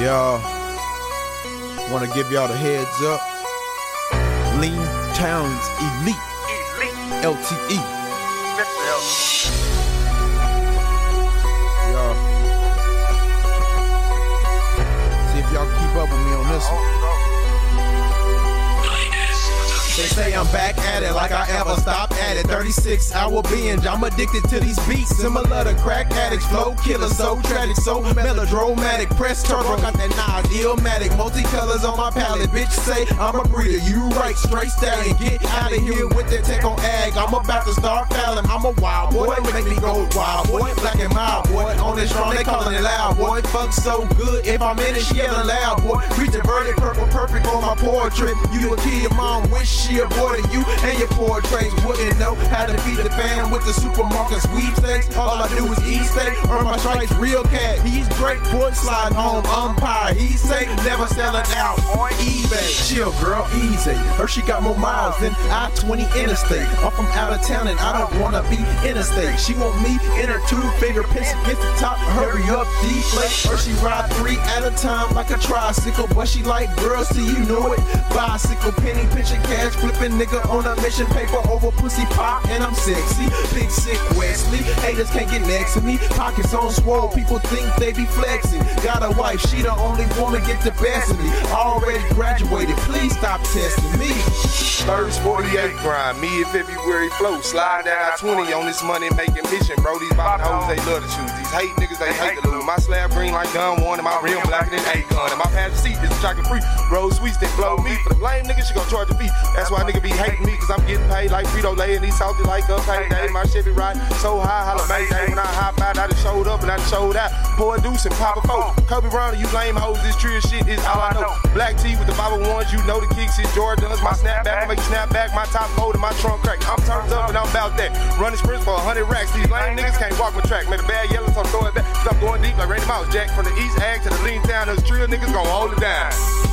Y'all, want to give y'all the heads up. Lean Towns Elite, LTE. Say I'm back at it like I ever stopped at it. 36 hour binge, I'm addicted to these beats. Similar to crack addicts, flow killer, so tragic, so melodramatic. Press turbo, got that Nas, illmatic. Multicolors on my palette, bitch say I'm a breeder. You right, straight stallion. Get out of here with that tech on ag. I'm about to start fouling. I'm a wild boy, make me go wild boy. Black and mild boy, on this strong, they calling it loud boy. Fuck so good, if I'm in it, she yelling loud boy. Reach verdict, purple perfect on my portrait. You a kid, your mom wish she aborted you and your portraits. Wouldn't know how to feed the fam with the supermarket sweepstakes. All I do is eat steak, earn my stripes, real cat. He's great, boy, slide home, umpire. He's safe, never selling out. Chill, girl, easy. Her she got more miles than I-20 interstate. I'm from out of town and I don't wanna be interstate. She want me in her two finger pencil, get the top, hurry up, deflate. Or she ride three at a time like a tricycle, but she like girls, see you know it. Bicycle, penny pinching cash, flipping nigga on a mission, paper over pussy pop, and I'm sexy. Big Sik Wesley, haters can't get next to me. Pockets on swole, people think they be flexing. Got a wife, she the only woman get the best of me. Already graduated, please stop testing me. First 48 grind, me in February flow. Slide down 20 on this money making mission, bro. These bottom hoes, they love to choose. These hate niggas, they hate to lose. My slab green like gun one, and my rim blacker than eight gun. And my passenger seat this is chocolate free. Rose sweets that blow me. For the lame niggas, she gon' charge a fee. That's why nigga be hating me, cause I'm getting paid like Frito Lay and these salty like a payday. My Chevy ride so high, Mayday. When I hop out, I done showed up and I done showed out. Pour a deuce and pop a four. Kobe Bryant, you lame hoes, this tree shit is all I know. Black tee with the Bible ones, you know the kicks is Jordans. My snapback, I make you snap back. My top fold and my trunk crack. I'm turned up and I'm about that. Running sprints for 100 racks. These lame niggas can't walk my track. Made a bad yellow, so I'm throwing back. Cause I'm going deep like Randy Moss. Jack from the East Ag to the lean town. Those trio niggas gon' hold it down.